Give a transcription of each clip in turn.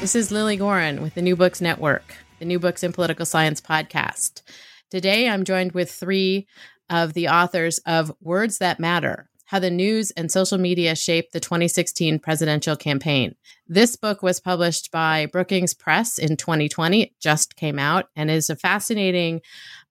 This is Lily Goren with the New Books Network, the New Books in Political Science podcast. Today, I'm joined with three of the authors of Words That Matter How the News and Social Media Shaped the 2016 Presidential Campaign. This book was published by Brookings Press in 2020. It just came out and is a fascinating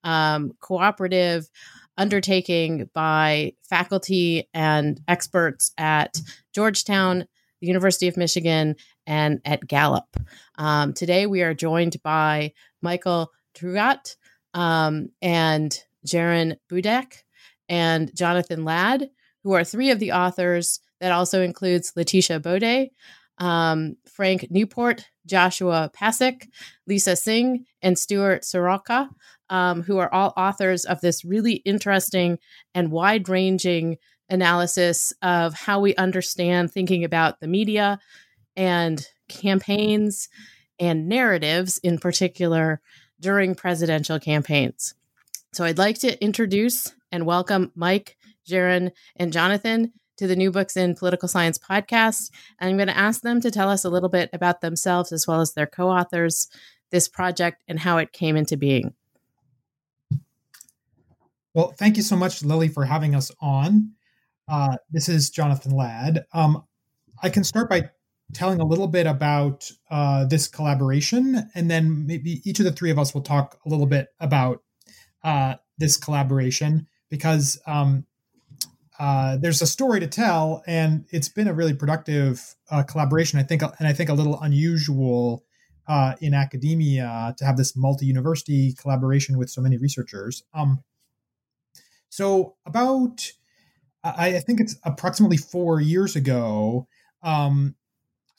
um, cooperative undertaking by faculty and experts at Georgetown, the University of Michigan, and at Gallup. Um, today, we are joined by Michael Traugott um, and Ceren Budak and Jonathan Ladd, who are three of the authors. That also includes Leticia Bode, um, Frank Newport, Joshua Pasek, Lisa Singh, and Stuart Soroka, um, who are all authors of this really interesting and wide ranging analysis of how we understand thinking about the media, and campaigns and narratives in particular during presidential campaigns. So I'd like to introduce and welcome Mike, Ceren, and Jonathan to the New Books in Political Science podcast. And I'm going to ask them to tell us a little bit about themselves as well as their co authors, this project, and how it came into being. Well, thank you so much, Lily, for having us on. Uh, this is Jonathan Ladd. Um, I can start by telling a little bit about uh, this collaboration, and then maybe each of the three of us will talk a little bit about uh, this collaboration because um, uh, there's a story to tell, and it's been a really productive uh, collaboration. I think, and I think a little unusual uh, in academia to have this multi-university collaboration with so many researchers. Um, so about, I, I think it's approximately four years ago. Um,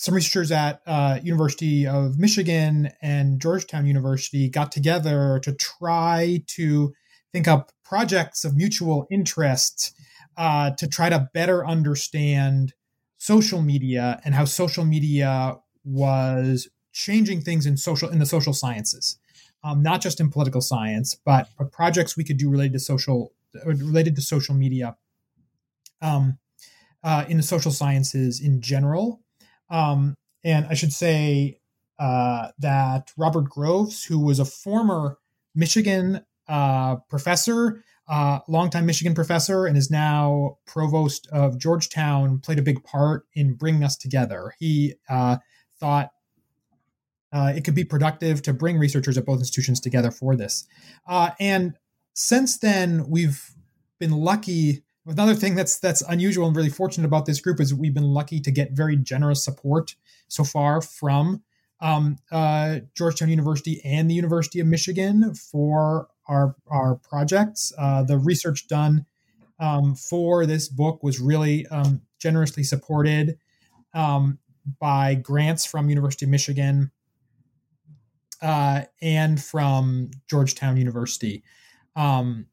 some researchers at uh, University of Michigan and Georgetown University got together to try to think up projects of mutual interest uh, to try to better understand social media and how social media was changing things in social in the social sciences, um, not just in political science, but, but projects we could do related to social related to social media um, uh, in the social sciences in general. Um, and I should say uh, that Robert Groves, who was a former Michigan uh, professor, uh, longtime Michigan professor, and is now provost of Georgetown, played a big part in bringing us together. He uh, thought uh, it could be productive to bring researchers at both institutions together for this. Uh, and since then, we've been lucky Another thing that's that's unusual and really fortunate about this group is we've been lucky to get very generous support so far from um, uh, Georgetown University and the University of Michigan for our our projects. Uh, the research done um, for this book was really um, generously supported um, by grants from University of Michigan uh, and from Georgetown University. Um,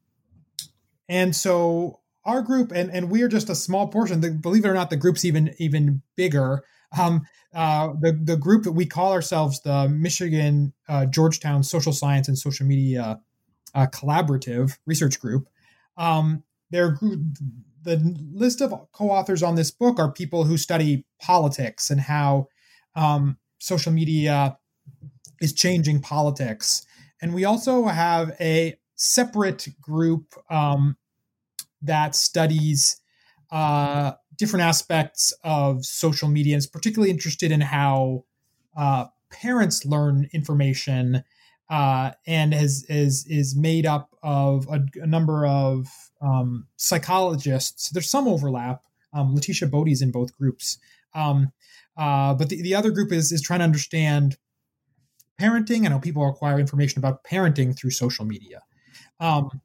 and so our group, and and we are just a small portion. The, believe it or not, the group's even even bigger. Um, uh, the the group that we call ourselves the Michigan uh, Georgetown Social Science and Social Media uh, Collaborative Research Group. Um, their group, the list of co-authors on this book are people who study politics and how um, social media is changing politics. And we also have a separate group um, that studies uh, different aspects of social media and is particularly interested in how uh, parents learn information uh, and is, is is made up of a, a number of um, psychologists. There's some overlap. Um, Leticia Bode's in both groups, um, uh, but the, the other group is is trying to understand parenting and how people acquire information about parenting through social media. Um,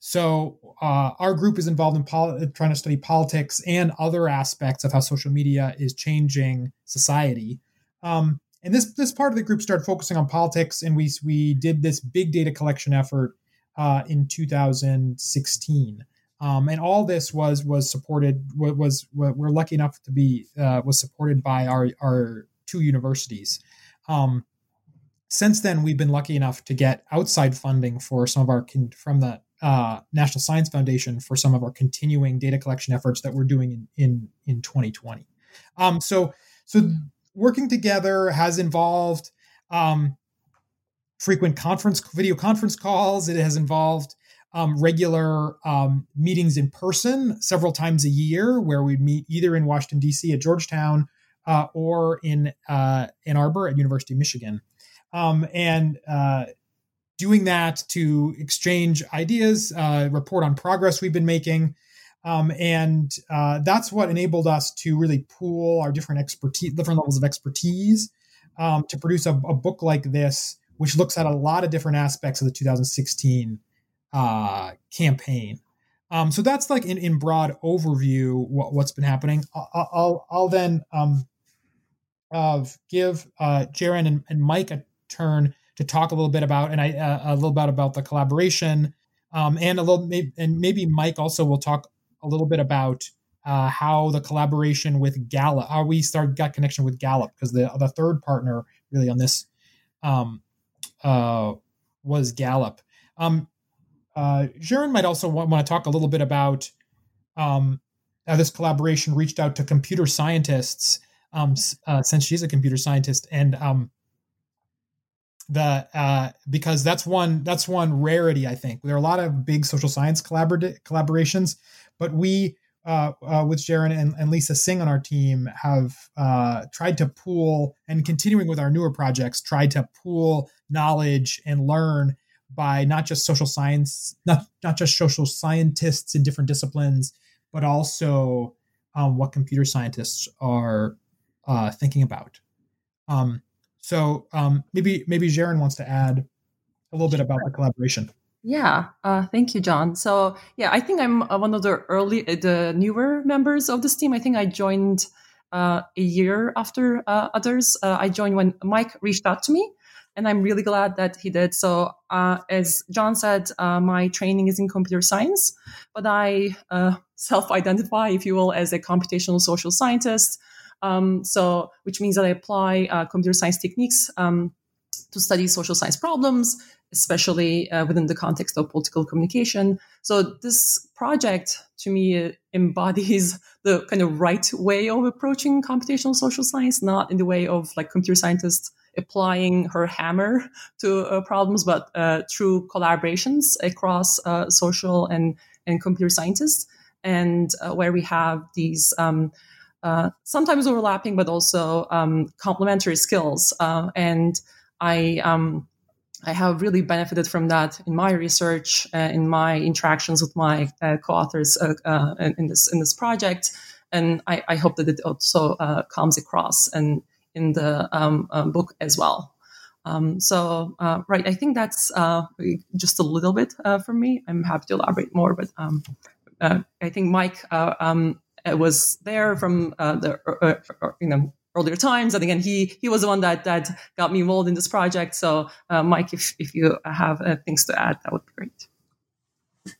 so uh, our group is involved in trying to study politics and other aspects of how social media is changing society. Um, and this this part of the group started focusing on politics, and we we did this big data collection effort uh, in 2016. Um, and all this was was supported was, was we're lucky enough to be uh, was supported by our our two universities. Um, since then, we've been lucky enough to get outside funding for some of our from the uh, National Science Foundation for some of our continuing data collection efforts that we're doing in in, in 2020. Um, so so working together has involved um, frequent conference video conference calls. It has involved um, regular um, meetings in person several times a year, where we meet either in Washington D.C. at Georgetown uh, or in uh, Ann Arbor at University of Michigan, um, and uh, doing that to exchange ideas, uh, report on progress we've been making. Um, and uh, that's what enabled us to really pool our different expertise, different levels of expertise, um, to produce a, a, book like this, which looks at a lot of different aspects of the 2016 uh, campaign. Um, so that's like in, in broad overview what, has been happening. I'll, I'll, I'll then um, uh, give uh, Ceren and, and, Mike a turn to talk a little bit about and I uh, a little bit about the collaboration um, and a little and maybe Mike also will talk a little bit about uh, how the collaboration with Gallup, how we start got connection with Gallup because the the third partner really on this um, uh, was Gallup. Um, uh, Ceren might also want, want, to talk a little bit about um, how this collaboration reached out to computer scientists um, uh, since she's a computer scientist and um, the uh, because that's one that's one rarity I think. There are a lot of big social science collabor- collaborations, but we uh, uh, with Ceren and, and, Lisa Singh on our team have uh, tried to pool and continuing with our newer projects, tried to pool knowledge and learn by not just social science, not not just social scientists in different disciplines, but also um, what computer scientists are uh, thinking about. Um, so um, maybe maybe Ceren wants to add a little bit about the collaboration. Yeah, uh, thank you, John. So yeah, I think I'm uh, one of the early, uh, the newer members of this team. I think I joined uh, a year after uh, others. Uh, I joined when Mike reached out to me, and I'm really glad that he did. So as John said, my training is in computer science, but I self-identify, if you will, as a computational social scientist. Um, so, which means that I apply uh, computer science techniques um, to study social science problems, especially uh, within the context of political communication. So, this project to me embodies the kind of right way of approaching computational social science, not in the way of like computer scientists applying her hammer to uh, problems, but uh, through collaborations across uh, social and, and computer scientists, and uh, where we have these um, uh, sometimes overlapping, but also um, complementary skills. Uh, and I um, I have really benefited from that in my research, uh, in my interactions with my uh, co-authors uh, uh, in, in, this in this project, and I, I hope that it also comes across and in the um, book as well. Um, so, right, I think that's just a little bit from me. I'm happy to elaborate more, but um, I think Mike um, was there from uh, the uh, uh, you know earlier times. And again, he he was the one that that got me involved in this project. So, uh, Mike, if if you have uh, things to add, that would be great.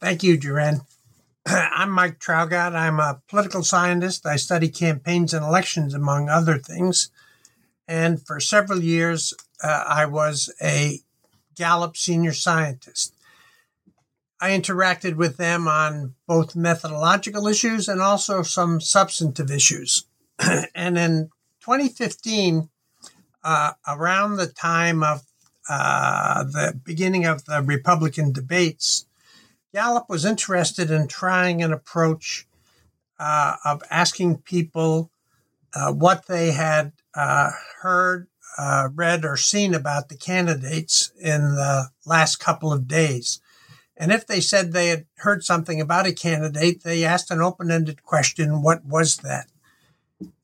Thank you, Ceren. I'm Mike Traugott. I'm a political scientist. I study campaigns and elections, among other things. And for several years, uh, I was a Gallup senior scientist. I interacted with them on both methodological issues and also some substantive issues. and in 2015, uh, around the time of uh, the beginning of the Republican debates, Gallup was interested in trying an approach uh, of asking people uh, what they had uh, heard, uh, read, or seen about the candidates in the last couple of days. And if they said they had heard something about a candidate, they asked an open ended question what was that?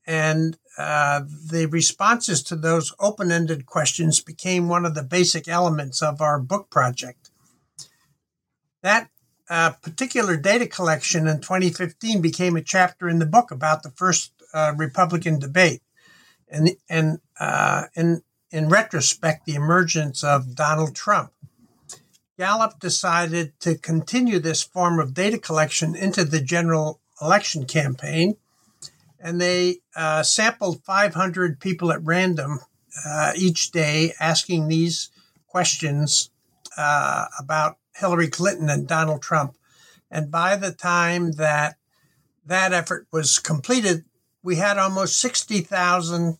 And uh, the responses to those open ended questions became one of the basic elements of our book project. That uh, particular data collection in 2015 became a chapter in the book about the first uh, Republican debate. and and uh, in in retrospect, the emergence of Donald Trump. Gallup decided to continue this form of data collection into the general election campaign, and they uh, sampled 500 people at random uh, each day, asking these questions uh, about Hillary Clinton and Donald Trump. And by the time that that effort was completed, we had almost 60,000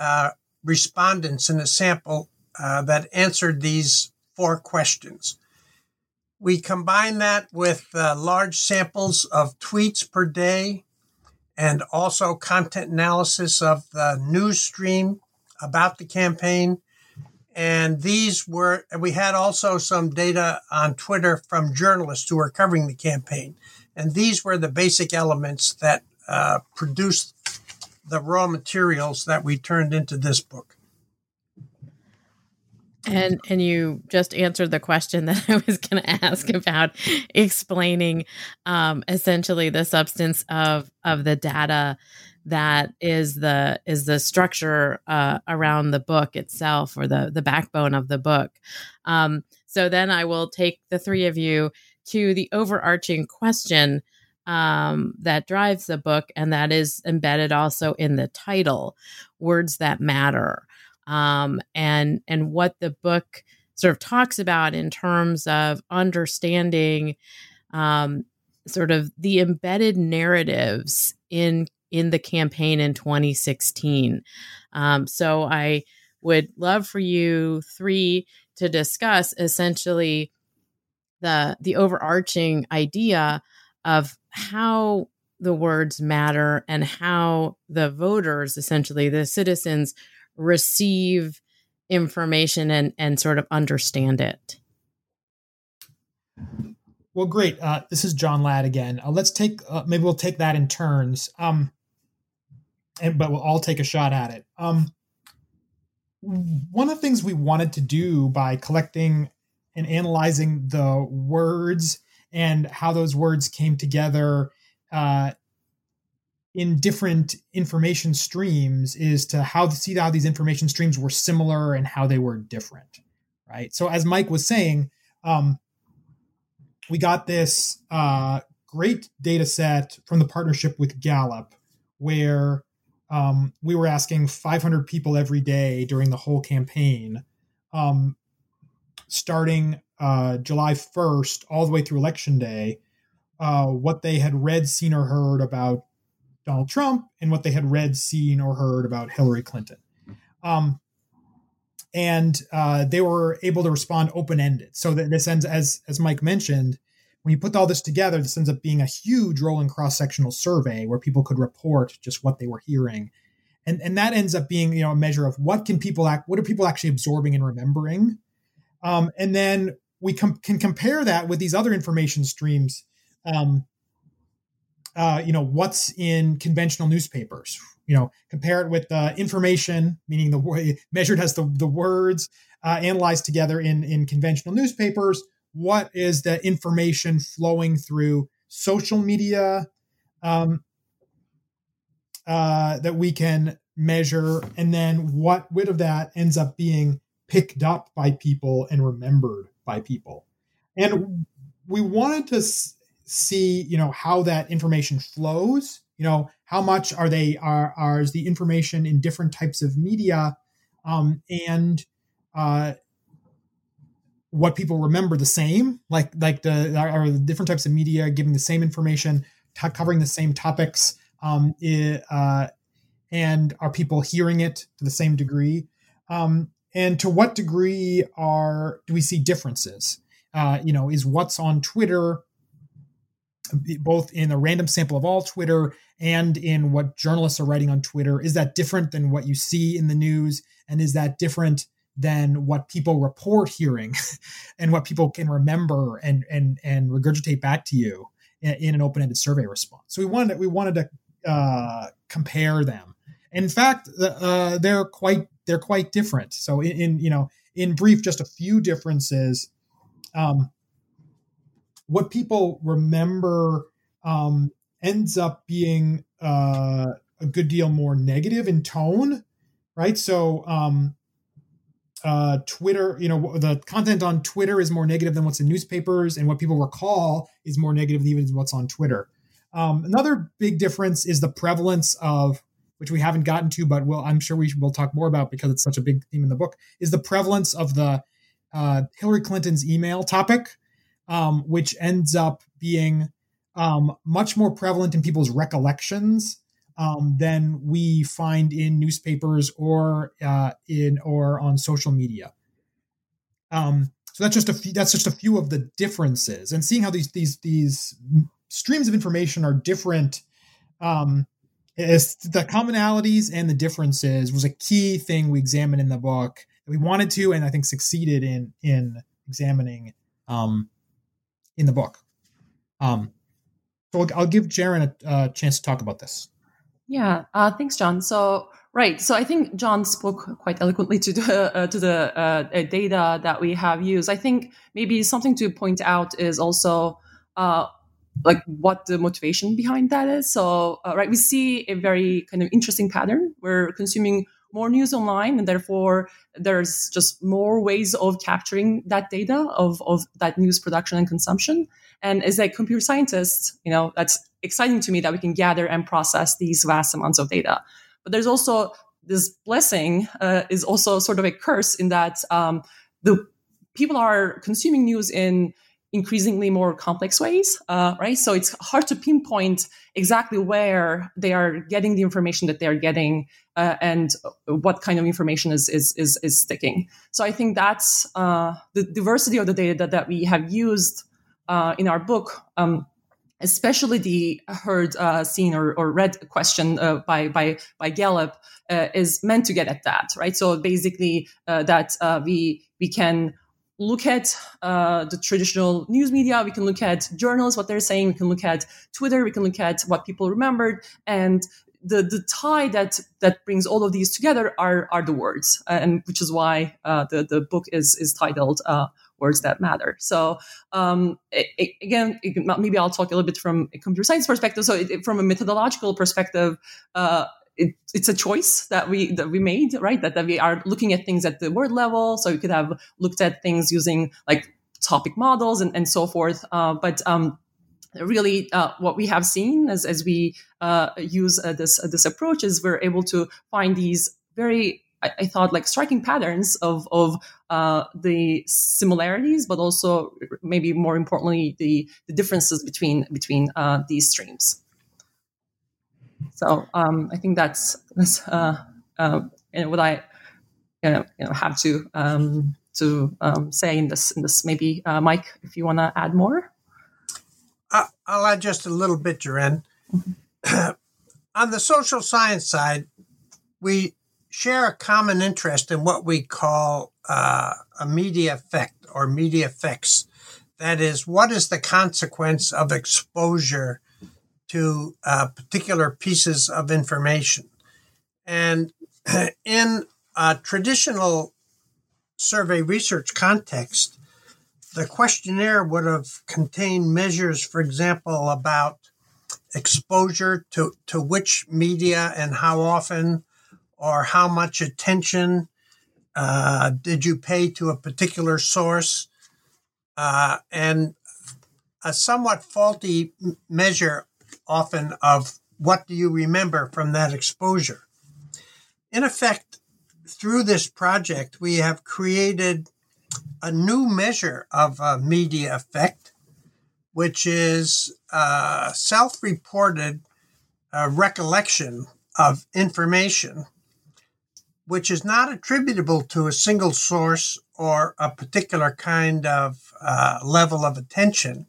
uh, respondents in a sample uh, that answered these four questions. We combine that with uh, large samples of tweets per day and also content analysis of the news stream about the campaign. And these were, we had also some data on Twitter from journalists who were covering the campaign. And these were the basic elements that uh, produced the raw materials that we turned into this book. And and you just answered the question that I was going to ask about explaining um, essentially the substance of of the data that is the is the structure uh, around the book itself or the the backbone of the book. Um, so then I will take the three of you to the overarching question um, that drives the book, and that is embedded also in the title, "Words That Matter." Um, and and what the book sort of talks about in terms of understanding um, sort of the embedded narratives in in the campaign in 2016. Um, so I would love for you three to discuss essentially the the overarching idea of how the words matter and how the voters essentially the citizens receive information and and sort of understand it. Well great. Uh, this is john ladd again. Uh, let's take uh, maybe we'll take that in turns. Um and but we'll all take a shot at it. Um one of the things we wanted to do by collecting and analyzing the words and how those words came together uh, in different information streams is to how to see how these information streams were similar and how they were different right? So as mike was saying um, we got this uh, great data set from the partnership with gallup where um, we were asking 500 people every day during the whole campaign um, starting uh, july 1st all the way through election day uh, what they had read seen or heard about Donald Trump and what they had read, seen, or heard about Hillary Clinton. Um, and uh, they were able to respond open ended. So that this ends, as as Mike mentioned, when you put all this together, this ends up being a huge rolling cross sectional survey where people could report just what they were hearing, and and that ends up being you know a measure of what can people act, what are people actually absorbing and remembering, um, and then we com- can compare that with these other information streams. Um, uh, you know what's in conventional newspapers you know compare it with the information meaning the way measured as the, the words uh, analyzed together in in conventional newspapers. What is the information flowing through social media um, uh, that we can measure? And then what bit of that ends up being picked up by people and remembered by people? And we wanted to see you know how that information flows you know how much are they are, are is the information in different types of media um, and uh, what people remember the same like like the are the different types of media giving the same information t- covering the same topics um, uh, and are people hearing it to the same degree? Um, and to what degree are do we see differences? Uh, you know is what's on twitter both in a random sample of all Twitter and in what journalists are writing on Twitter? Is that different than what you see in the news? And is that different than what people report hearing and what people can remember and and and regurgitate back to you in, in an open-ended survey response? So we wanted we wanted to uh, compare them. In fact, uh, they're quite they're quite different. So in, in, you know in brief, just a few differences. Um, what people remember um, ends up being uh, a good deal more negative in tone right? So, um, uh, Twitter, you know, the content on Twitter is more negative than what's in newspapers, and what people recall is more negative than even what's on Twitter. Um, another big difference is the prevalence of, which we haven't gotten to, but we'll, I'm sure we will talk more about because it's such a big theme in the book, is the prevalence of the uh, Hillary Clinton's email topic, um, which ends up being um, much more prevalent in people's recollections um, than we find in newspapers or uh, in or on social media. Um, so that's just a few, that's just a few of the differences, and seeing how these these these streams of information are different. Um, is the commonalities and the differences was a key thing we examined in the book we wanted to, and I think succeeded in in examining um, in the book. Um, so I'll, give Ceren a, a, chance to talk about this. Yeah, uh, thanks, John. So right, so I think John spoke quite eloquently to the uh, to the uh, data that we have used. I think maybe something to point out is also uh, like what the motivation behind that is. So uh, right, we see a very kind of interesting pattern. We're consuming more news online, and therefore there's just more ways of capturing that data of of that news production and consumption. And as a computer scientist, you know, that's exciting to me that we can gather and process these vast amounts of data. But there's also this blessing uh, is also sort of a curse in that um, the people are consuming news in increasingly more complex ways, uh, right? So it's hard to pinpoint exactly where they are getting the information that they are getting uh, and what kind of information is is is, is sticking. So I think that's uh, the diversity of the data that, that we have used uh, in our book, um, especially the heard, uh, seen, or, or read question uh, by by by Gallup, is meant to get at that, right? So basically, that we we can look at the traditional news media, we can look at journals, what they're saying, we can look at Twitter, we can look at what people remembered, and the the tie that that brings all of these together are are the words, and which is why the the book is is titled words that matter. So um, it, it, again, it, maybe I'll talk a little bit from a computer science perspective. So from a methodological perspective, uh, it, it's a choice that we that we made, right? That, that we are looking at things at the word level. So we could have looked at things using like topic models and, and so forth. Uh, but um, really, uh, what we have seen as as we uh, use uh, this uh, this approach is we're able to find these very I, I thought like striking patterns of of uh, the similarities, but also maybe more importantly the the differences between between these streams. So um, I think that's that's uh, uh, what I you know, you know have to um, to um, say in this in this maybe uh, Mike, if you want to add more. I'll add just a little bit, Ceren. Mm-hmm. On the social science side, we share a common interest in what we call uh, a media effect or media effects. That is, what is the consequence of exposure to uh, particular pieces of information? And in a traditional survey research context, the questionnaire would have contained measures, for example, about exposure to, to which media and how often, or how much attention uh, did you pay to a particular source, uh, and a somewhat faulty measure often of what do you remember from that exposure. In effect, through this project, we have created a new measure of uh, media effect, which is uh, self reported uh, recollection of information which is not attributable to a single source or a particular kind of level of attention.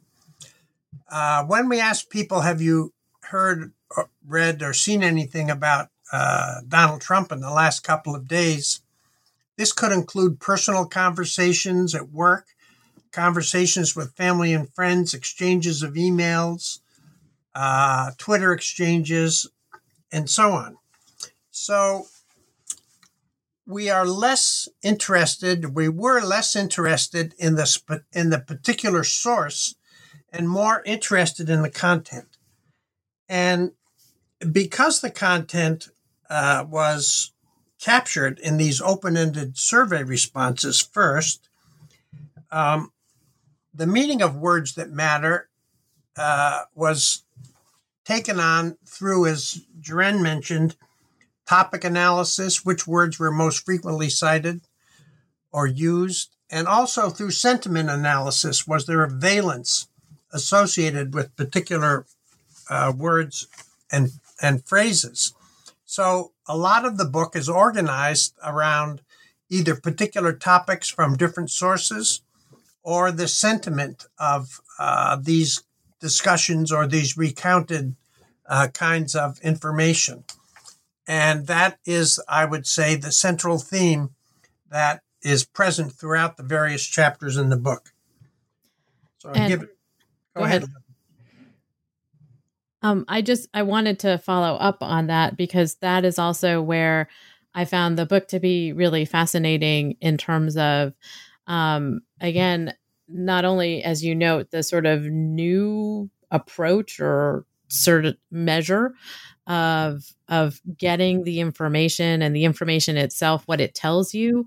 Uh, when we ask people, have you heard, or read, or seen anything about uh, Donald Trump in the last couple of days? This could include personal conversations at work, conversations with family and friends, exchanges of emails, uh, Twitter exchanges, and so on. So we are less interested, we were less interested in the, in the particular source and more interested in the content. And because the content uh, was captured in these open ended survey responses first. Um, the meaning of words that matter uh, was taken on through, as Ceren mentioned, topic analysis, which words were most frequently cited or used, and also through sentiment analysis. Was there a valence associated with particular uh, words and, and phrases? So a lot of the book is organized around either particular topics from different sources or the sentiment of uh, these discussions or these recounted uh, kinds of information. And that is, I would say, the central theme that is present throughout the various chapters in the book. So I give it. Go, ahead. ahead. Um, I just I wanted to follow up on that because that is also where I found the book to be really fascinating in terms of um, again, not only as you note, the sort of new approach or sort of measure of of getting the information and the information itself, what it tells you,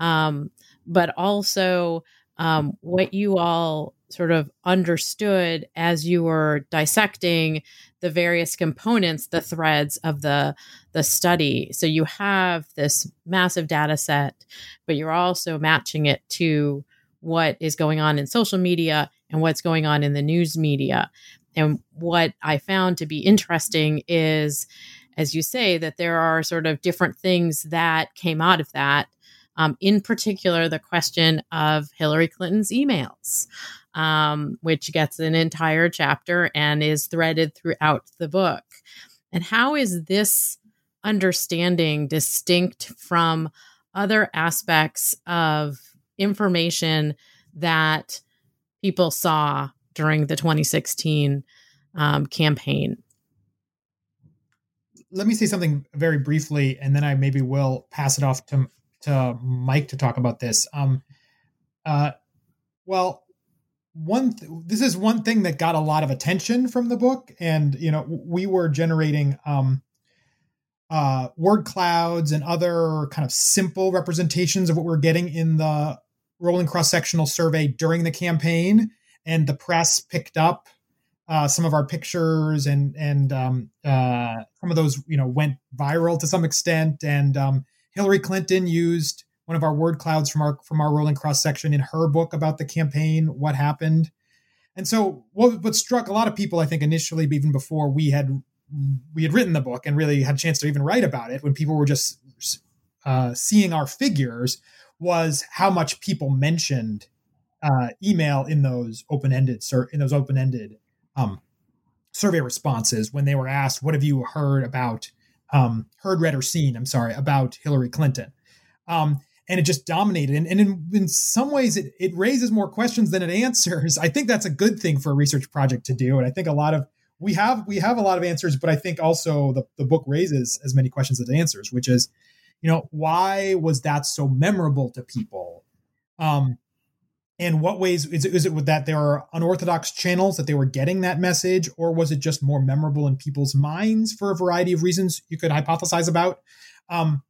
um, but also um, what you all sort of understood as you were dissecting the various components the threads of the the study. So you have this massive data set but you're also matching it to what is going on in social media and what's going on in the news media. And what i found to be interesting is as you say that there are sort of different things that came out of that. Um, in particular the question of hillary clinton's emails um, which gets an entire chapter and is threaded throughout the book. And how is this understanding distinct from other aspects of information that people saw during the 2016 um, campaign? Let me say something very briefly, and then I maybe will pass it off to to Mike to talk about this. Um, uh, well, one th- this is one thing that got a lot of attention from the book and you know we were generating um uh word clouds and other kind of simple representations of what we're getting in the rolling cross sectional survey during the campaign and the press picked up uh, some of our pictures and and um, uh, some of those you know went viral to some extent and um, Hillary Clinton used one of our word clouds from our from our rolling cross section in her book about the campaign, what happened. And so what, what struck a lot of people, I think, initially, even before we had we had written the book and really had a chance to even write about it, when people were just uh, seeing our figures, was how much people mentioned uh, email in those open ended in those open ended um, survey responses when they were asked, "What have you heard about?" Um, heard, read, or seen? I'm sorry about Hillary Clinton. Um, and it just dominated. And, and in, in some ways, it, it raises more questions than it answers. I think that's a good thing for a research project to do. And I think a lot of we have we have a lot of answers, but I think also the, the book raises as many questions as it answers, which is, you know, why was that so memorable to people? Um, and what ways is it, is it that there are unorthodox channels that they were getting that message, or was it just more memorable in people's minds for a variety of reasons you could hypothesize about? Um,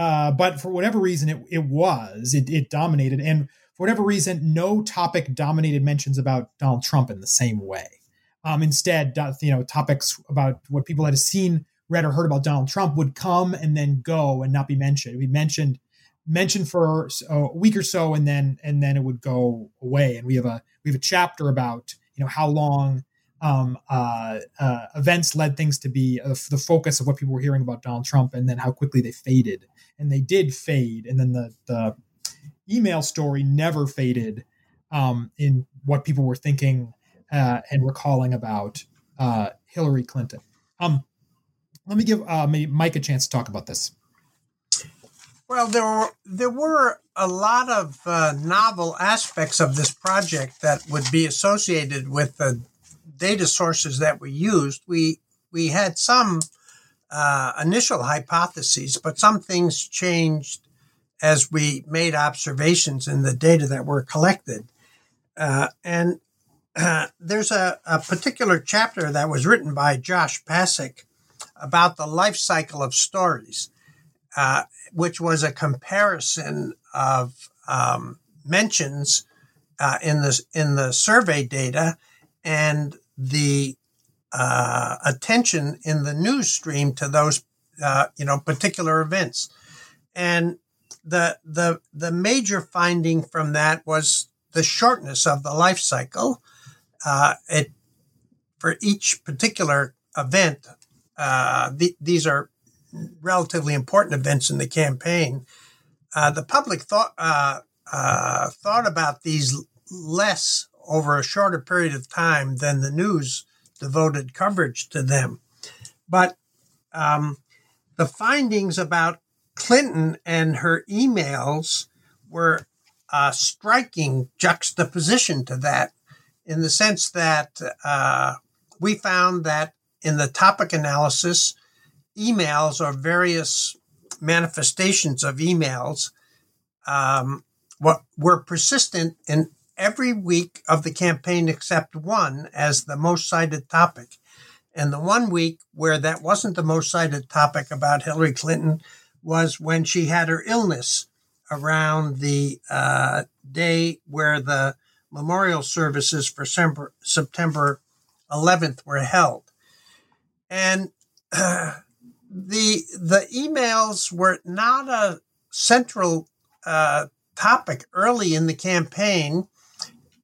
uh, but for whatever reason, it, it was, it, it dominated. And for whatever reason, no topic dominated mentions about Donald Trump in the same way. Um, instead, you know, topics about what people had seen, read, or heard about Donald Trump would come and then go and not be mentioned. We mentioned mentioned for a week or so, and then and then it would go away. And we have a we have a chapter about you know how long um, uh, uh, events led things to be uh, the focus of what people were hearing about Donald Trump, and then how quickly they faded. And they did fade, and then the the email story never faded um, in what people were thinking uh, and recalling about uh, Hillary Clinton. Um, let me give uh, Mike a chance to talk about this. Well, there were there were a lot of uh, novel aspects of this project that would be associated with the data sources that we used, we we had some uh, initial hypotheses, but some things changed as we made observations in the data that were collected. Uh, and uh, there's a, a, particular chapter that was written by Josh Pasek about the life cycle of stories. uh, which was a comparison of um, mentions uh, in the in the survey data and the uh, attention in the news stream to those uh, you know particular events, and the the the major finding from that was the shortness of the life cycle. Uh, it for each particular event, uh, the, these are relatively important events in the campaign. Uh, the public thought uh, thought about these less over a shorter period of time than the news devoted coverage to them. But um, the findings about Clinton and her emails were a striking juxtaposition to that, in the sense that uh, we found that in the topic analysis, emails or various manifestations of emails um, what were persistent in every week of the campaign except one as the most cited topic. And the one week where that wasn't the most cited topic about Hillary Clinton was when she had her illness around the uh, day where the memorial services for September 11th were held. And uh, the the emails were not a central uh, topic early in the campaign,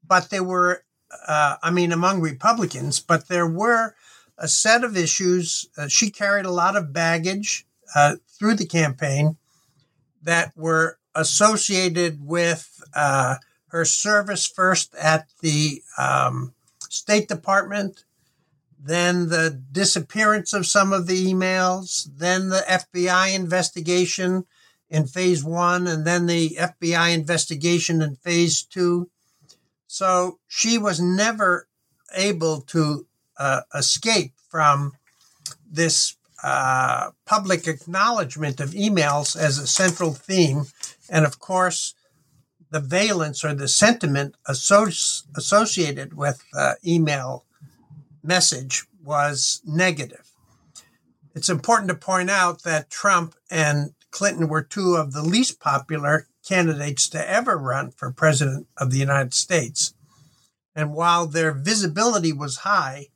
but there were, uh, I mean, among Republicans, but there were a set of issues. Uh, she carried a lot of baggage uh, through the campaign that were associated with uh, her service first at the um, State Department then the disappearance of some of the emails, then the FBI investigation in phase one, and then the FBI investigation in phase two. So she was never able to uh, escape from this uh, public acknowledgement of emails as a central theme. And of course, the valence or the sentiment associated with uh, email message was negative. It's important to point out that Trump and Clinton were two of the least popular candidates to ever run for president of the United States. And while their visibility was high,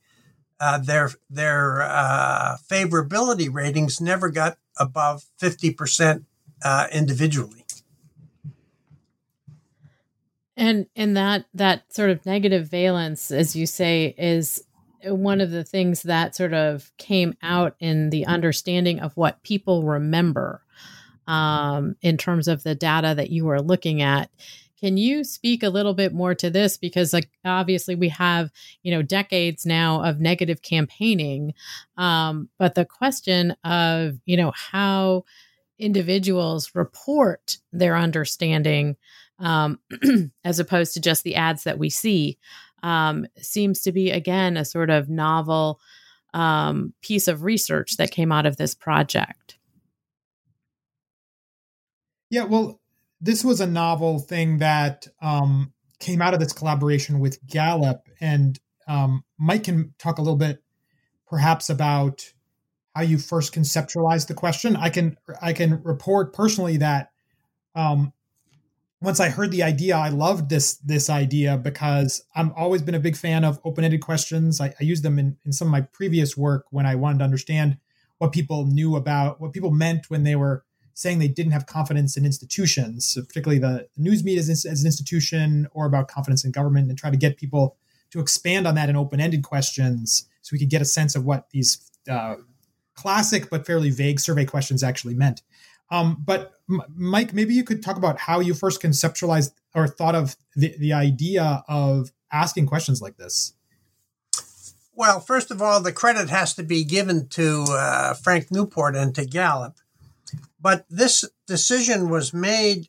uh, their their uh, favorability ratings never got above fifty percent uh, individually. And and that that sort of negative valence, as you say, is one of the things that sort of came out in the understanding of what people remember um, in terms of the data that you were looking at. Can you speak a little bit more to this? Because, like, obviously, we have you know decades now of negative campaigning, um, but the question of you know how individuals report their understanding um, as opposed to just the ads that we see um, seems to be, again, a sort of novel um, piece of research that came out of this project. Yeah, well, this was a novel thing that um, came out of this collaboration with Gallup. And um, Mike can talk a little bit perhaps about how you first conceptualized the question. I can I can report personally that um, once I heard the idea, I loved this this idea because I've always been a big fan of open ended questions. I, I use them in, in some of my previous work when I wanted to understand what people knew about what people meant when they were saying they didn't have confidence in institutions, so particularly the, news media as, as, an institution, or about confidence in government, and try to get people to expand on that in open ended questions so we could get a sense of what these uh, classic but fairly vague survey questions actually meant. Um, but M- Mike, maybe you could talk about how you first conceptualized or thought of the, the idea of asking questions like this. Well, first of all, the credit has to be given to uh, Frank Newport and to Gallup. But this decision was made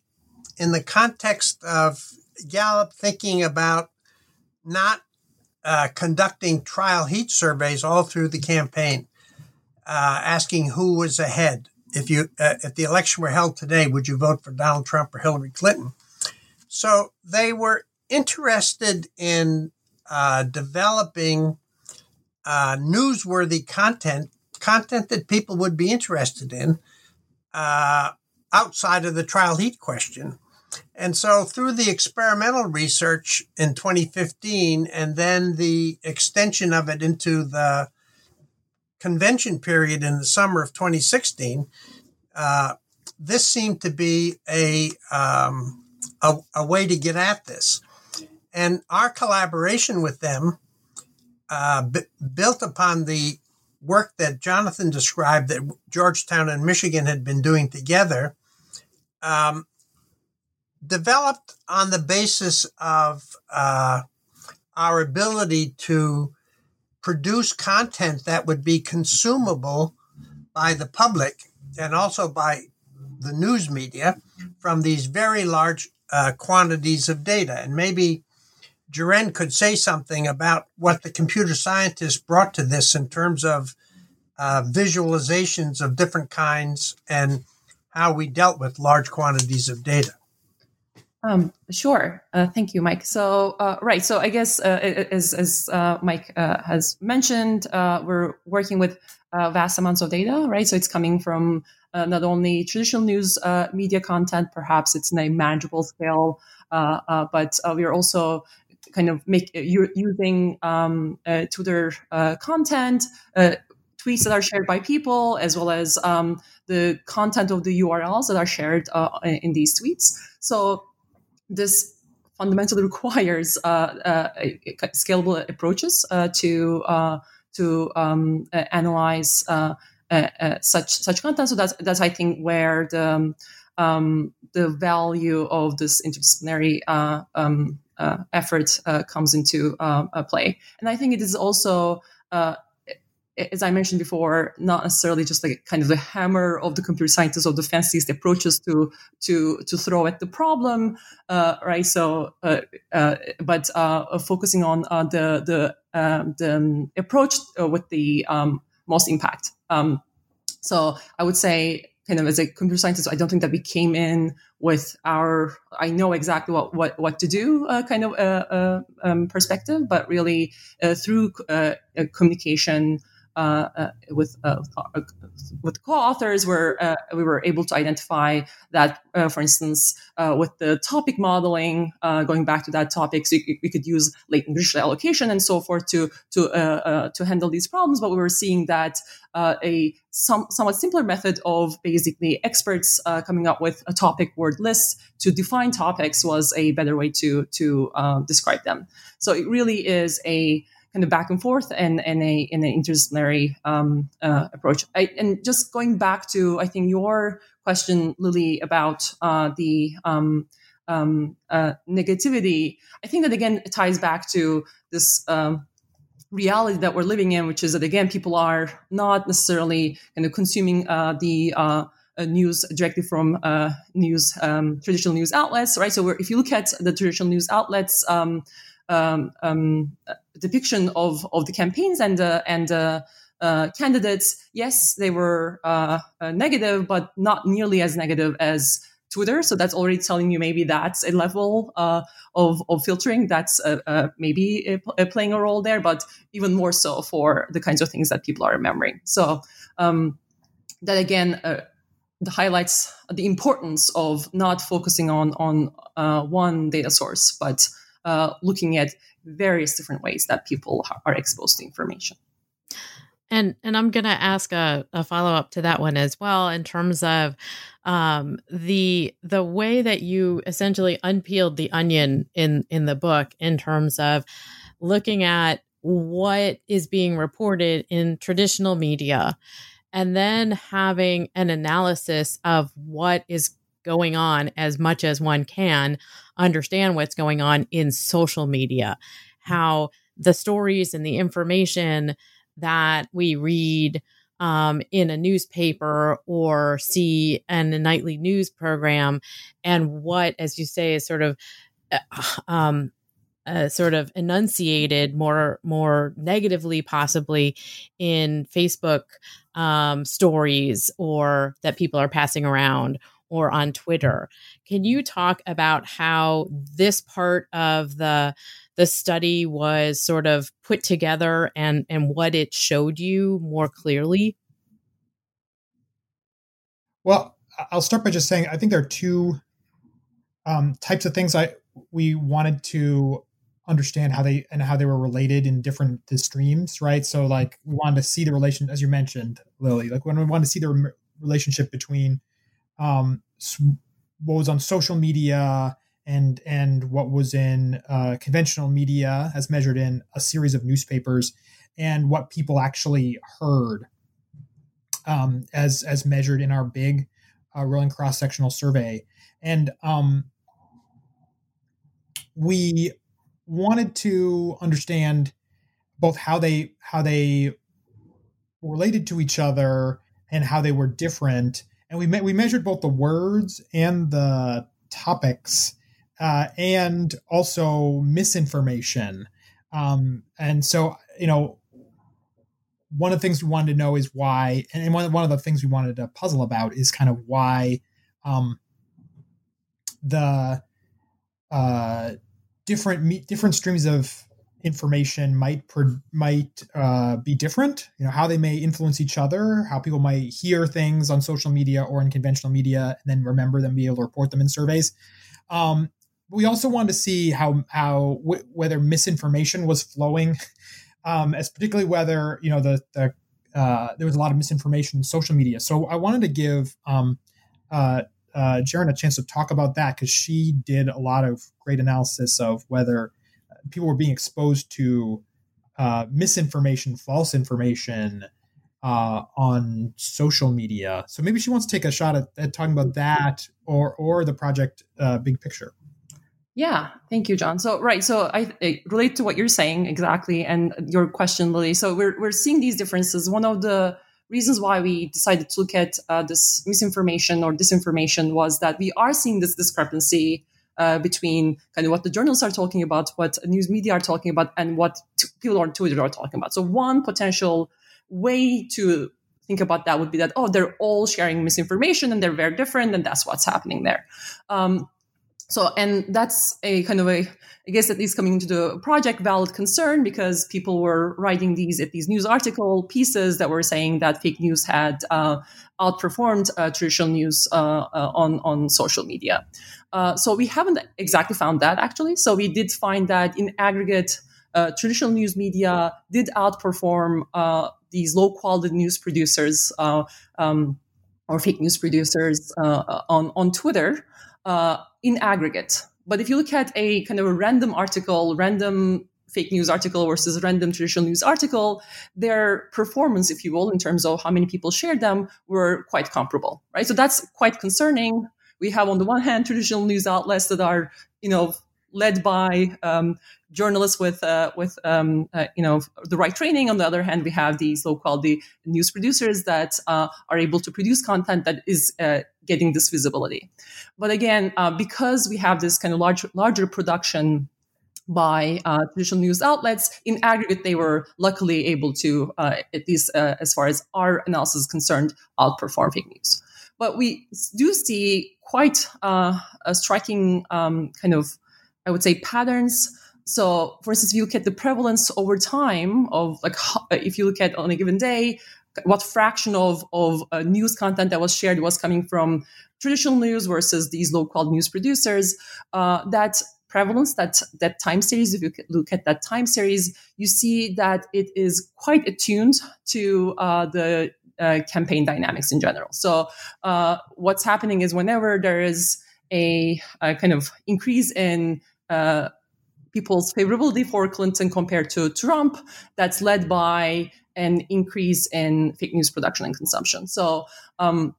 in the context of Gallup thinking about not uh, conducting trial heat surveys all through the campaign, uh, asking who was ahead if you uh, if the election were held today, would you vote for Donald Trump or Hillary Clinton? So they were interested in uh, developing uh, newsworthy content, content that people would be interested in, uh, outside of the trial heat question. And so, through the experimental research in 2015 and then the extension of it into the convention period in the summer of 2016, uh, this seemed to be a, um, a, a way to get at this. And our collaboration with them uh, b- built upon the work that Jonathan described that Georgetown and Michigan had been doing together, um, developed on the basis of uh, our ability to produce content that would be consumable by the public and also by the news media from these very large uh, quantities of data. And maybe Ceren could say something about what the computer scientists brought to this in terms of uh, visualizations of different kinds and how we dealt with large quantities of data. Um, sure. Uh, thank you, Mike. So, uh, right. So, I guess uh, as, as uh, Mike uh, has mentioned, uh, we're working with vast amounts of data, right? So, it's coming from not only traditional news media content, perhaps it's in a manageable scale, but we are also kind of make using um, Twitter content, tweets that are shared by people, as well as um, the content of the URLs that are shared in these tweets. So this fundamentally requires uh, uh, scalable approaches uh, to uh, to um, analyze uh, such such content. So that's that's I think where the um, um the value of this interdisciplinary um, effort comes into play. And I think it is also as I mentioned before, not necessarily just like kind of the hammer of the computer scientists or the fanciest approaches to to to throw at the problem, uh, right? So, uh, uh, but uh, focusing on uh, the the um, the um, approach uh, with the um, most impact. Um, so, I would say, kind of as a computer scientist, I don't think that we came in with our I know exactly what what what to do uh, kind of uh, uh, um, perspective, but really through communication. Uh, uh, with uh, with co-authors, where we were able to identify that, for instance, with the topic modeling, going back to that topic, so we could use latent Dirichlet allocation and so forth to to to handle these problems. But we were seeing that a some, somewhat simpler method of basically experts uh, coming up with a topic word list to define topics was a better way to to uh, describe them. So it really is a kind of back and forth and, a in an interdisciplinary um, uh, approach. I, and just going back to I think your question, Lily, about uh, the um, um, uh, negativity. I think that again ties back to this um, reality that we're living in, which is that again people are not necessarily kind of consuming uh, the uh, uh, news directly from news um, traditional news outlets, right? So if you look at the traditional news outlets, um, um, um, depiction of, of the campaigns and uh, and uh, uh, candidates, yes, they were uh, uh, negative, but not nearly as negative as Twitter. So that's already telling you maybe that's a level uh, of, of filtering that's maybe a, a playing a role there, but even more so for the kinds of things that people are remembering. So um, that again highlights the importance of not focusing on on one data source, but uh, looking at various different ways that people are exposed to information. And and I'm going to ask a, a follow up to that one as well in terms of um, the the way that you essentially unpeeled the onion in in the book in terms of looking at what is being reported in traditional media and then having an analysis of what is going on as much as one can understand what's going on in social media, how the stories and the information that we read um, in a newspaper or see in a nightly news program, and what, as you say, is sort of uh, um, uh, sort of enunciated more more negatively, possibly in Facebook um, stories or that people are passing around or on Twitter. Can you talk about how this part of the the study was sort of put together and and what it showed you more clearly? Well, I'll start by just saying I think there are two um, types of things I we wanted to understand how they and how they were related in different the streams, right? So like we wanted to see the relation, as you mentioned, Lily. Like when we wanted to see the relationship between um, what was on social media and and what was in uh, conventional media as measured in a series of newspapers and what people actually heard um, as as measured in our big uh, rolling cross sectional survey. And um, we wanted to understand both how they how they related to each other and how they were different and we me- we measured both the words and the topics uh, and also misinformation. Um, and so you know one of the things we wanted to know is why and one, one of the things we wanted to puzzle about is kind of why um, the uh, different different streams of information might might uh, be different. You know how they may influence each other, how people might hear things on social media or in conventional media, and then remember them, be able to report them in surveys. Um, we also wanted to see how how whether misinformation was flowing, um, as particularly whether you know the the uh, there was a lot of misinformation in social media. So I wanted to give um, uh, uh, Ceren a chance to talk about that because she did a lot of great analysis of whether people were being exposed to uh, misinformation, false information uh, on social media. So maybe she wants to take a shot at, at talking about that or or the project uh, big picture. Yeah, thank you, John. So, right, so I, I, relate to what you're saying exactly, and your question, Lily. So, we're we're seeing these differences. One of the reasons why we decided to look at uh, this misinformation or disinformation was that we are seeing this discrepancy uh, between kind of what the journalists are talking about, what news media are talking about, and what t- people on Twitter are talking about. So one potential way to think about that would be that oh, they're all sharing misinformation and they're very different, and that's what's happening there. Um, so, and that's a kind of a, I guess at least coming into the project, valid concern because people were writing these at these news article pieces that were saying that fake news had uh, outperformed uh, traditional news uh, uh on on social media. Uh, so we haven't exactly found that actually. So we did find that in aggregate, uh, traditional news media did outperform these low quality news producers um, or fake news producers on on Twitter uh, in aggregate. But if you look at a kind of a random article, random fake news article versus random traditional news article, their performance, if you will, in terms of how many people shared them, were quite comparable, right? So that's quite concerning. We have on the one hand traditional news outlets that are, you know, led by um, journalists with uh, with um, uh, you know the right training. On the other hand, we have these low quality news producers that uh, are able to produce content that is uh, getting this visibility. But again, uh, because we have this kind of large larger production by uh, traditional news outlets. In aggregate, they were luckily able to, at least as far as our analysis is concerned, outperform fake news. But we do see quite uh, a striking um, kind of, I would say, patterns. So, for instance, if you look at the prevalence over time of like, if you look at on a given day, what fraction of of uh, news content that was shared was coming from traditional news versus these local news producers, uh, that prevalence, that that time series, if you look at that time series, you see that it is quite attuned to uh, the uh, campaign dynamics in general. So, uh, what's happening is whenever there is a, a kind of increase in uh, people's favorability for Clinton compared to Trump that's led by an increase in fake news production and consumption. So, um,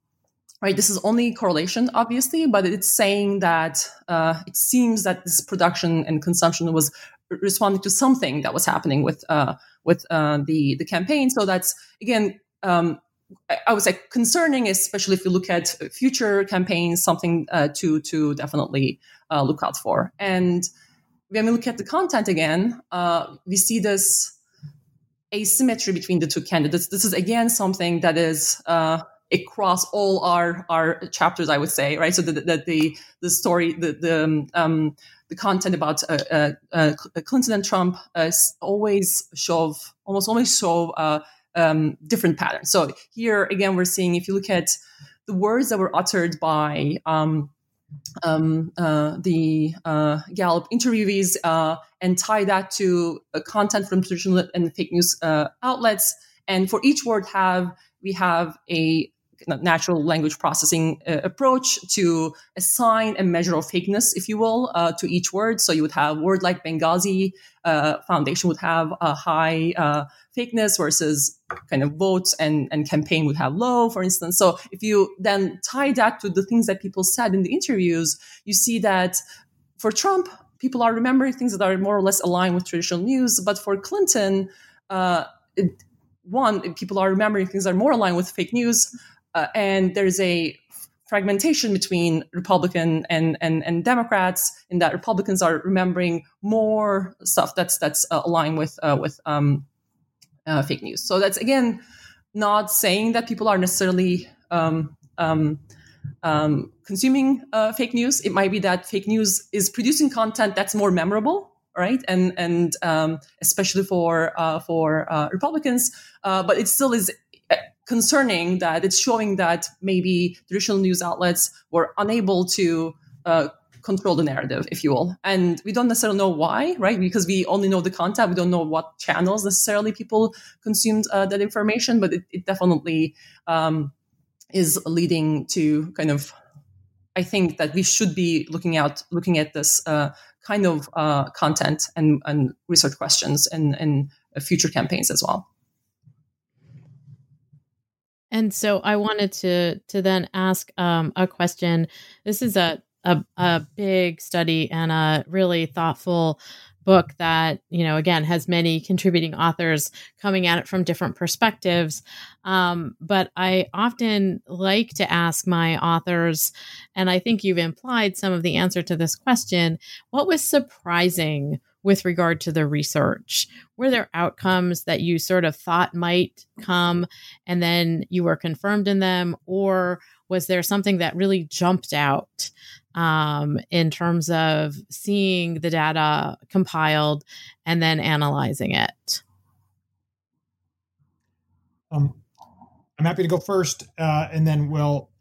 right, this is only correlation, obviously, but it's saying that uh, it seems that this production and consumption was responding to something that was happening with uh, with uh, the the campaign. So that's again. Um, I would say concerning, especially if you look at future campaigns, something uh, to to definitely uh, look out for. And when we look at the content again, uh, we see this asymmetry between the two candidates. This is again something that is uh, across all our our chapters, I would say, right? So that the, the the story, the the um, the content about uh, uh, Clinton and Trump always show almost always show um, different patterns. So here again, we're seeing if you look at the words that were uttered by um, um, uh, the uh, Gallup interviewees uh, and tie that to content from traditional and fake news uh, outlets. And for each word, have we have a natural language processing uh, approach to assign a measure of fakeness, if you will, uh, to each word. So you would have word like Benghazi uh, Foundation would have a high fakeness versus kind of votes and, and campaign would have low, for instance. So if you then tie that to the things that people said in the interviews, you see that for Trump, people are remembering things that are more or less aligned with traditional news. But for Clinton, uh, it, one, people are remembering things that are more aligned with fake news uh, and there's a fragmentation between Republican and, and, and Democrats in that Republicans are remembering more stuff that's that's uh, aligned with uh, with um, uh, fake news. So that's again not saying that people are necessarily um, um, um consuming uh, fake news. It might be that fake news is producing content that's more memorable right? And and um, especially for uh, for uh, Republicans, uh, but it still is concerning that it's showing that maybe traditional news outlets were unable to uh, control the narrative, if you will. And we don't necessarily know why, right? Because we only know the content. We don't know what channels necessarily people consumed uh, that information, but it, it definitely um, is leading to kind of. I think that we should be looking out, looking at this uh, kind of uh, content and, and research questions in, in future campaigns as well. And so I wanted to to then ask um, a question. This is a, a a big study and a really thoughtful book that you know again has many contributing authors coming at it from different perspectives um, but i often like to ask my authors and i think you've implied some of the answer to this question what was surprising with regard to the research? Were there outcomes that you sort of thought might come and then you were confirmed in them? Or was there something that really jumped out um, in terms of seeing the data compiled and then analyzing it? Um, I'm happy to go first, uh, and then we'll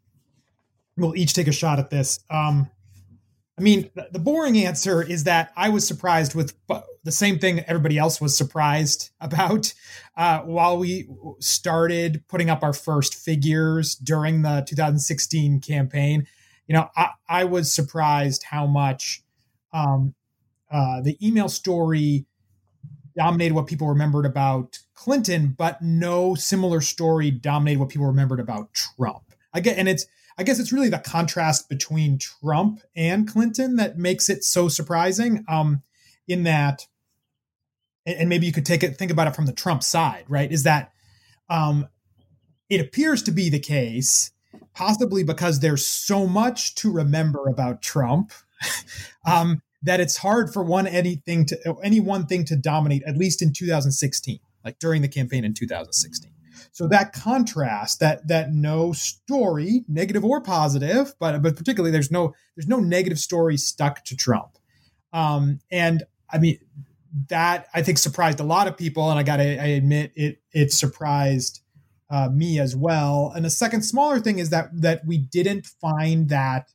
we'll each take a shot at this. Um, I mean, the boring answer is that I was surprised with the same thing everybody else was surprised about. Uh, while we started putting up our first figures during the 2016 campaign, you know, I, I was surprised how much um, uh, the email story dominated what people remembered about Clinton, but no similar story dominated what people remembered about Trump. I get, and it's I guess it's really the contrast between Trump and Clinton that makes it so surprising. Um, in that, and maybe you could take it, think about it from the Trump side, right? Is that um, it appears to be the case, possibly because there's so much to remember about Trump. um, that it's hard for one anything to any one thing to dominate at least in 2016 like during the campaign in 2016 so that contrast, that that no story, negative or positive, but but particularly there's no there's no negative story stuck to Trump. Um, and I mean that I think surprised a lot of people, and I got to I admit it it surprised uh, me as well. And a second smaller thing is that that we didn't find that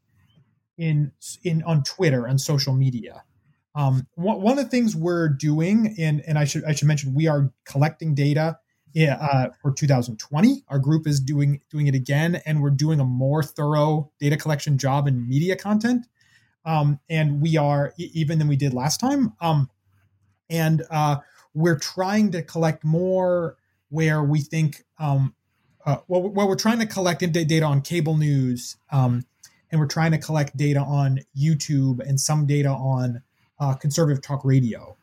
in in on Twitter and social media. Um, one, one of the things we're doing, and and I should I should mention, we are collecting data uh, for 2020. Our group is doing doing it again, and we're doing a more thorough data collection job in media content. Um, and we are even than we did last time. Um, and uh, we're trying to collect more where we think um, uh, well, well, we're trying to collect data on cable news, um, and we're trying to collect data on YouTube and some data on uh, conservative talk radio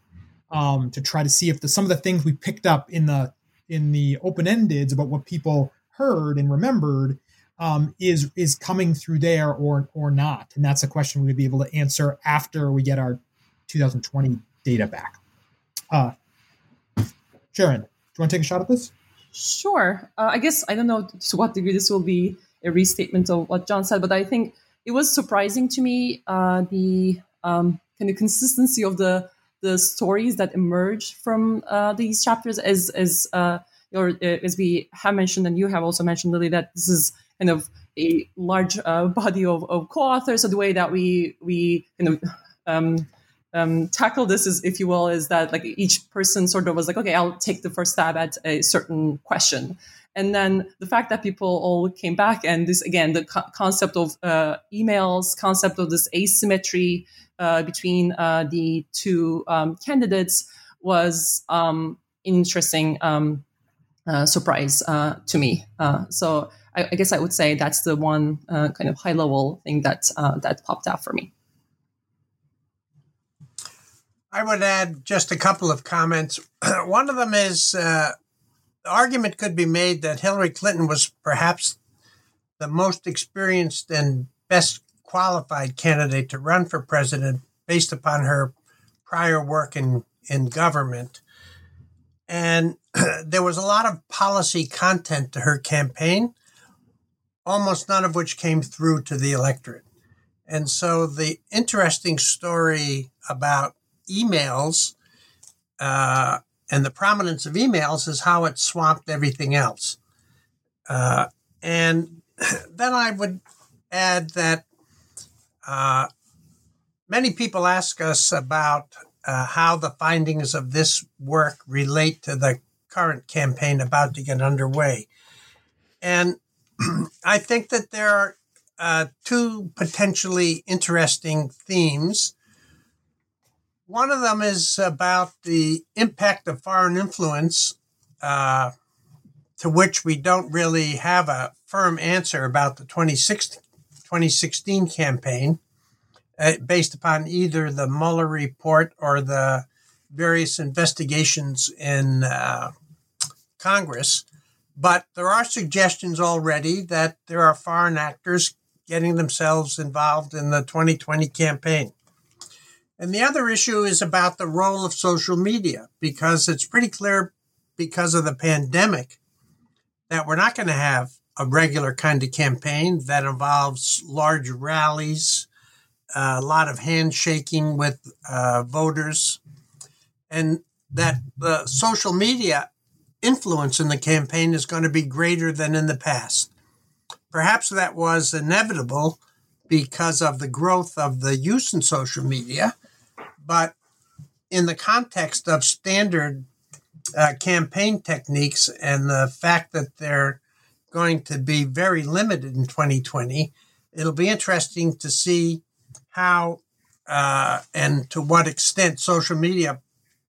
um, to try to see if the, some of the things we picked up in the in the open endeds about what people heard and remembered um, is is coming through there or or not, and that's a question we would be able to answer after we get our 2020 data back. Uh, Ceren, do you want to take a shot at this? Sure. Uh, I guess I don't know to what degree this will be a restatement of what John said, but I think it was surprising to me uh, the um, kind of consistency of the the stories that emerge from uh, these chapters as as uh, uh, as we have mentioned and you have also mentioned Lily that this is kind of a large uh, body of, of co-authors. So the way that we we you know um, um, tackle this is, if you will, is that like each person sort of was like, okay, I'll take the first stab at a certain question. And then the fact that people all came back and this, again, the co- concept of uh, emails, concept of this asymmetry uh, between uh, the two um, candidates was um, interesting um, uh, surprise uh, to me. Uh, so I, I, guess I would say that's the one kind of high level thing that that popped out for me. I would add just a couple of comments. One of them is uh, the argument could be made that Hillary Clinton was perhaps the most experienced and best qualified candidate to run for president based upon her prior work in, in government. And there was a lot of policy content to her campaign, almost none of which came through to the electorate. And so the interesting story about emails uh, and the prominence of emails is how it swamped everything else. Uh, and then I would add that uh, many people ask us about uh, how the findings of this work relate to the current campaign about to get underway. And I think that there are uh, two potentially interesting themes one of them is about the impact of foreign influence, uh, to which we don't really have a firm answer about the 2016 campaign, uh, based upon either the Mueller report or the various investigations in uh, Congress. But there are suggestions already that there are foreign actors getting themselves involved in the 2020 campaign. And the other issue is about the role of social media, because it's pretty clear because of the pandemic that we're not going to have a regular kind of campaign that involves large rallies, a lot of handshaking with uh, voters, and that the social media influence in the campaign is going to be greater than in the past. Perhaps that was inevitable because of the growth of the use in social media but in the context of standard uh, campaign techniques and the fact that they're going to be very limited in 2020, it'll be interesting to see how uh, and to what extent social media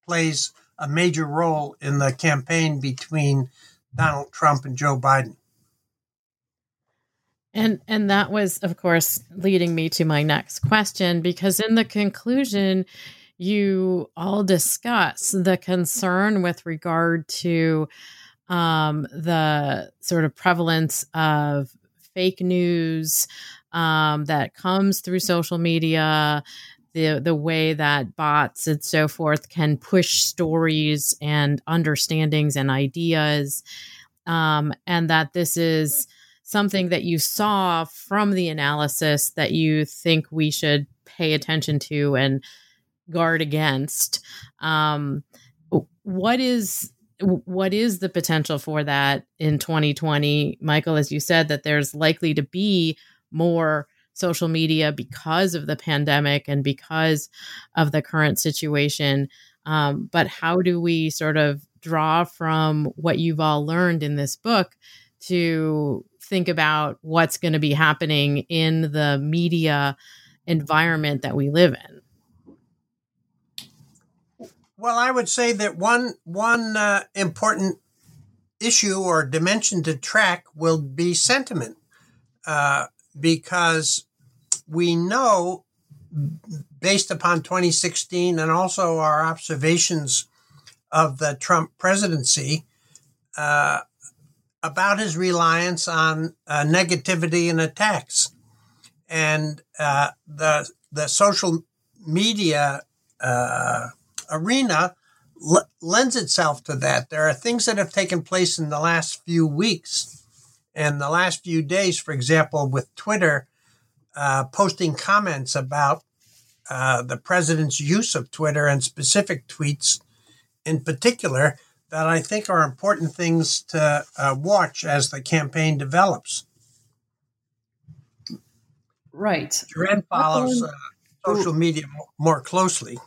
plays a major role in the campaign between Donald Trump and Joe Biden. And and that was of course leading me to my next question because in the conclusion you all discuss the concern with regard to um, the sort of prevalence of fake news um, that comes through social media, the the way that bots and so forth can push stories and understandings and ideas, um, and that this is something that you saw from the analysis that you think we should pay attention to and guard against. Um, what is what is the potential for that in 2020 michael as you said that there's likely to be more social media because of the pandemic and because of the current situation. Um, but how do we sort of draw from what you've all learned in this book to think about what's going to be happening in the media environment that we live in? Well, I would say that one one uh, important issue or dimension to track will be sentiment, uh, because we know, based upon 2016 and also our observations of the Trump presidency, uh, about his reliance on uh, negativity and attacks, and uh, the the social media uh, arena l- lends itself to that. There are things that have taken place in the last few weeks and the last few days, for example, with Twitter uh, posting comments about uh, the president's use of Twitter and specific tweets in particular that I think are important things to uh, watch as the campaign develops. Right. Ceren follows uh, social media more closely.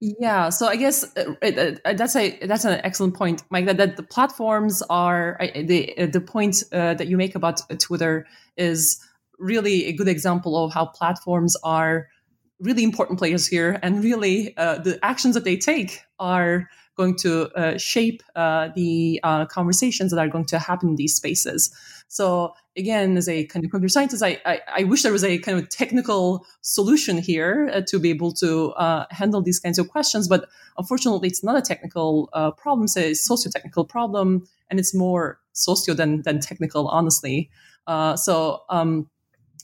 Yeah, so I guess uh, uh, that's a that's an excellent point, Mike. That, that the platforms are the uh, the point uh, that you make about Twitter is really a good example of how platforms are really important players here, and really uh, the actions that they take are going to uh, shape the conversations that are going to happen in these spaces. So again, as a kind of computer scientist, I, I, I wish there was a kind of technical solution here uh, to be able to uh, handle these kinds of questions. But unfortunately, it's not a technical uh, problem; it's a socio-technical problem, and it's more socio than than technical, honestly. Uh, so. Um,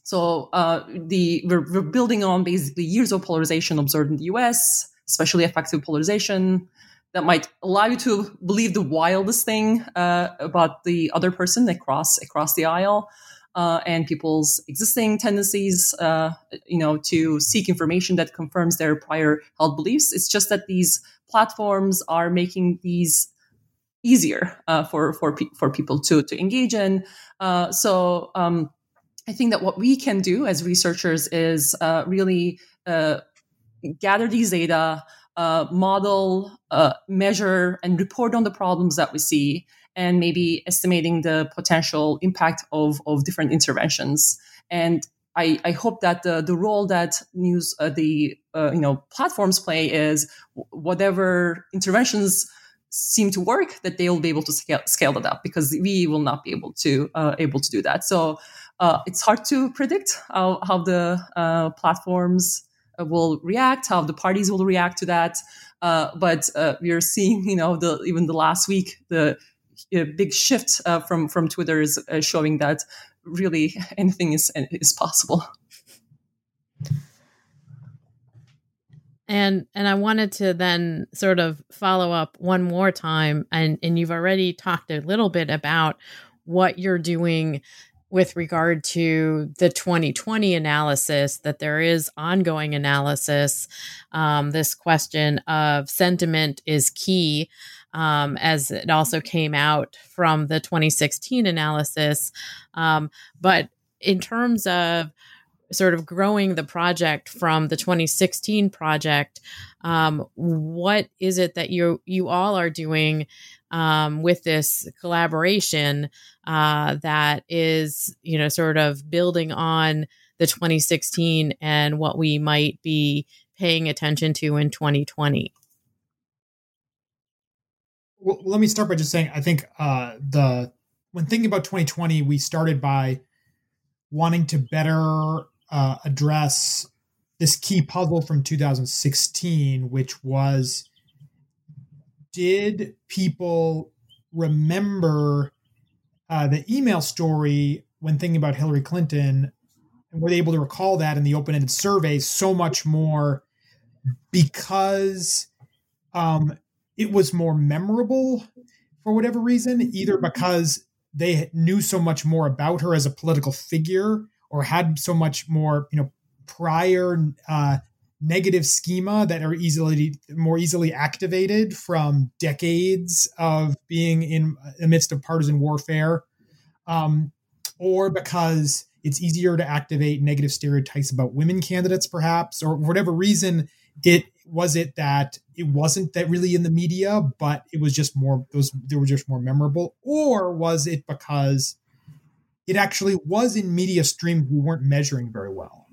so uh, the we're, we're building on basically years of polarization observed in the U.S., especially affective polarization, that might allow you to believe the wildest thing uh, about the other person across across the aisle. Uh, and people's existing tendencies, uh, you know, to seek information that confirms their prior held beliefs. It's just that these platforms are making these easier uh, for for pe- for people to to engage in. Uh, so um, I think that what we can do as researchers is uh, really gather these data, uh, model, uh, measure, and report on the problems that we see, and maybe estimating the potential impact of, of different interventions. And I, I hope that the, the role that news, uh, the uh, you know platforms play is whatever interventions seem to work, that they will be able to scale, scale that up because we will not be able to uh, able to do that. So uh, it's hard to predict how, how the platforms will react, how the parties will react to that. Uh, but uh, we are seeing, you know, the even the last week, the uh, big shift uh, from from Twitter is uh, showing that really anything is is possible. And and I wanted to then sort of follow up one more time, and and you've already talked a little bit about what you're doing with regard to the 2020 analysis, that there is ongoing analysis. Um, this question of sentiment is key, um, as it also came out from the 2016 analysis. Um, but in terms of sort of growing the project from the 2016 project, um, what is it that you you all are doing um, with this collaboration uh, that is, you know, sort of building on the 2016 and what we might be paying attention to in 2020? Well, let me start by just saying I think uh, the when thinking about 2020, we started by wanting to better uh, address this key puzzle from 2016, which was did people remember uh, the email story when thinking about Hillary Clinton? And were they able to recall that in the open ended surveys so much more because um, it was more memorable for whatever reason, either because they knew so much more about her as a political figure or had so much more, you know, prior uh, negative schema that are easily more easily activated from decades of being in the midst of partisan warfare um, or because it's easier to activate negative stereotypes about women candidates perhaps or whatever reason it was it that it wasn't that really in the media but it was just more those they were just more memorable or was it because it actually was in media streams we weren't measuring very well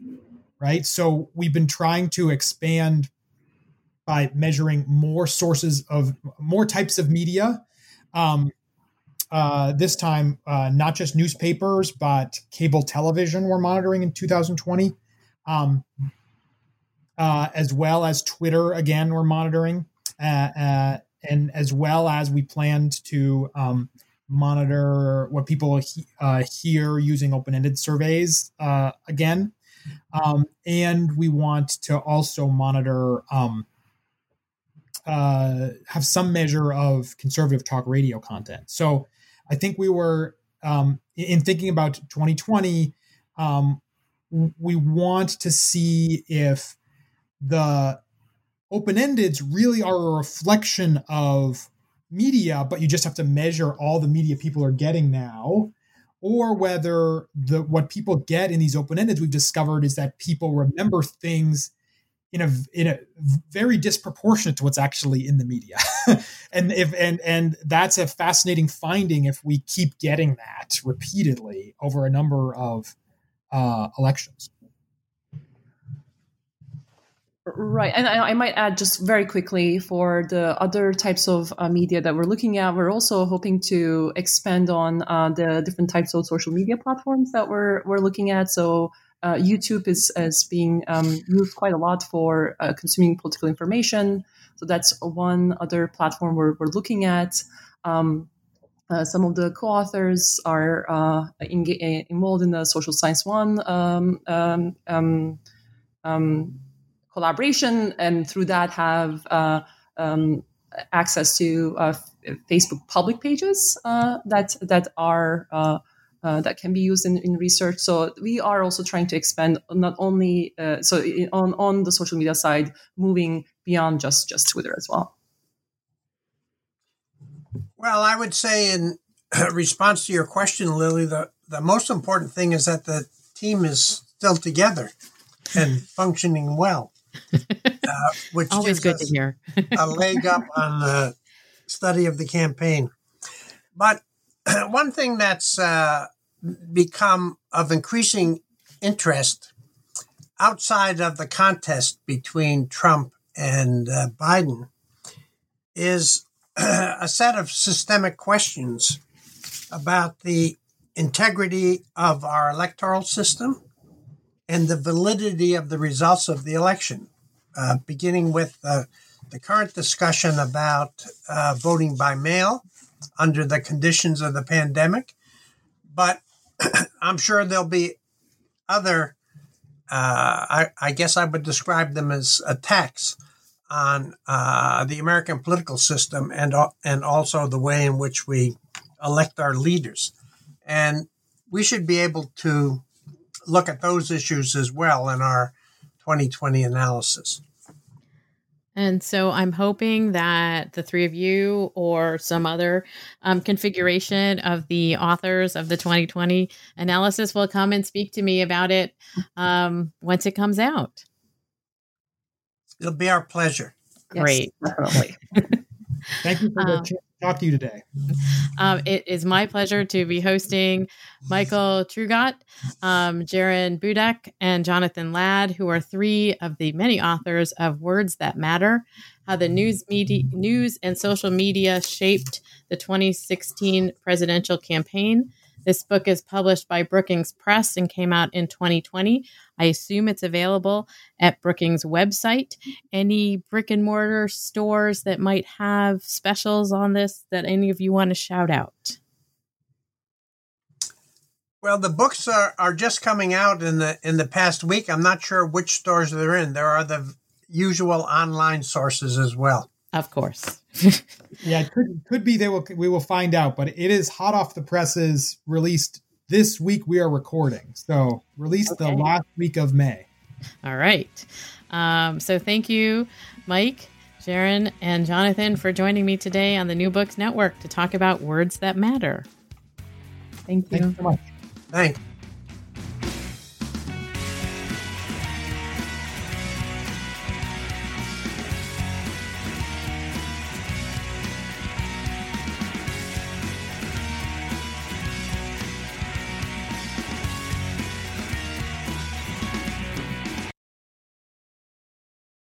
right? So we've been trying to expand by measuring more sources of more types of media. Um, uh, this time, uh, not just newspapers, but cable television we're monitoring in 2020, um, uh, as well as Twitter, again, we're monitoring, uh, uh, and as well as we planned to um, monitor what people he- uh, hear using open ended surveys again. Um, and we want to also monitor, um, uh, have some measure of conservative talk radio content. So I think we were, um, in thinking about 2020, um, we want to see if the open endeds really are a reflection of media, but you just have to measure all the media people are getting now or whether the what people get in these open ended we've discovered is that people remember things in a in a very disproportionate to what's actually in the media. And if and and that's a fascinating finding if we keep getting that repeatedly over a number of uh, elections Right. And I, might add just very quickly for the other types of uh, media that we're looking at, we're also hoping to expand on uh, the different types of social media platforms that we're, we're looking at. So uh, YouTube is, is being um, used quite a lot for uh, consuming political information. So that's one other platform we're, we're looking at. Um, uh, some of the co-authors are uh, in, involved in the Social Science One um, um, um, um collaboration, and through that have uh, um, access to uh, Facebook public pages uh, that that are uh, uh, that can be used in, in research. So we are also trying to expand not only so in, on on the social media side, moving beyond just just Twitter as well. Well, I would say in response to your question, Lily, the the most important thing is that the team is still together and functioning well uh, which always good to hear a leg up on the study of the campaign. But one thing that's uh, become of increasing interest outside of the contest between Trump and uh, Biden is a set of systemic questions about the integrity of our electoral system and the validity of the results of the election, uh, beginning with uh, the current discussion about uh, voting by mail under the conditions of the pandemic. But I'm sure there'll be other, uh, I, I, guess I would describe them as attacks on uh, the American political system and, and also the way in which we elect our leaders. And we should be able to look at those issues as well in our 2020 analysis. And so I'm hoping that the three of you or some other um, configuration of the authors of the 2020 analysis will come and speak to me about it um, once it comes out. It'll be our pleasure. Great. Yes, definitely. Thank you for the um, talk to you today. Um, it is my pleasure to be hosting Michael Traugott, um, Ceren Budak, and Jonathan Ladd, who are three of the many authors of Words That Matter How the News, media, news and Social Media Shaped the 2016 Presidential Campaign. This book is published by Brookings Press and came out in 2020. I assume it's available at Brookings' website. Any brick and mortar stores that might have specials on this that any of you want to shout out? Well, the books are, are just coming out in the in the past week. I'm not sure which stores they're in. There are the usual online sources as well. Of course. yeah, it could could be they will we will find out, but it is hot off the presses, released this week we are recording. So released okay. the last week of May. All right. Um, so thank you, Mike, Ceren, and Jonathan for joining me today on the New Books Network to talk about words that matter. Thank you. Thanks so much. Thanks.